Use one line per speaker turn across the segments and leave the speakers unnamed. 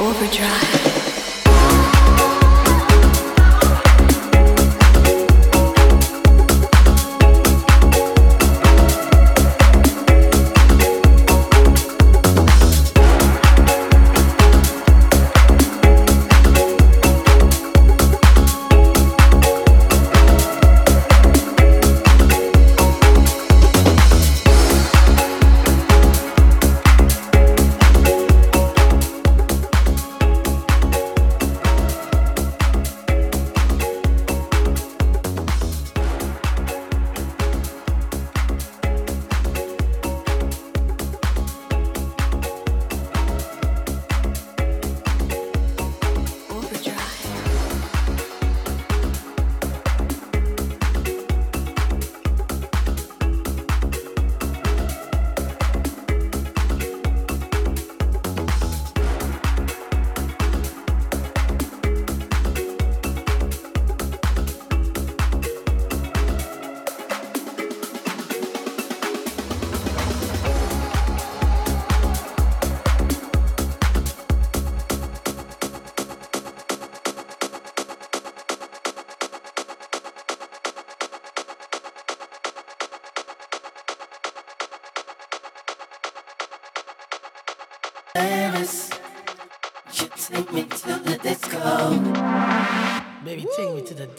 Overdrive.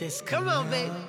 Disco.
Come on, baby.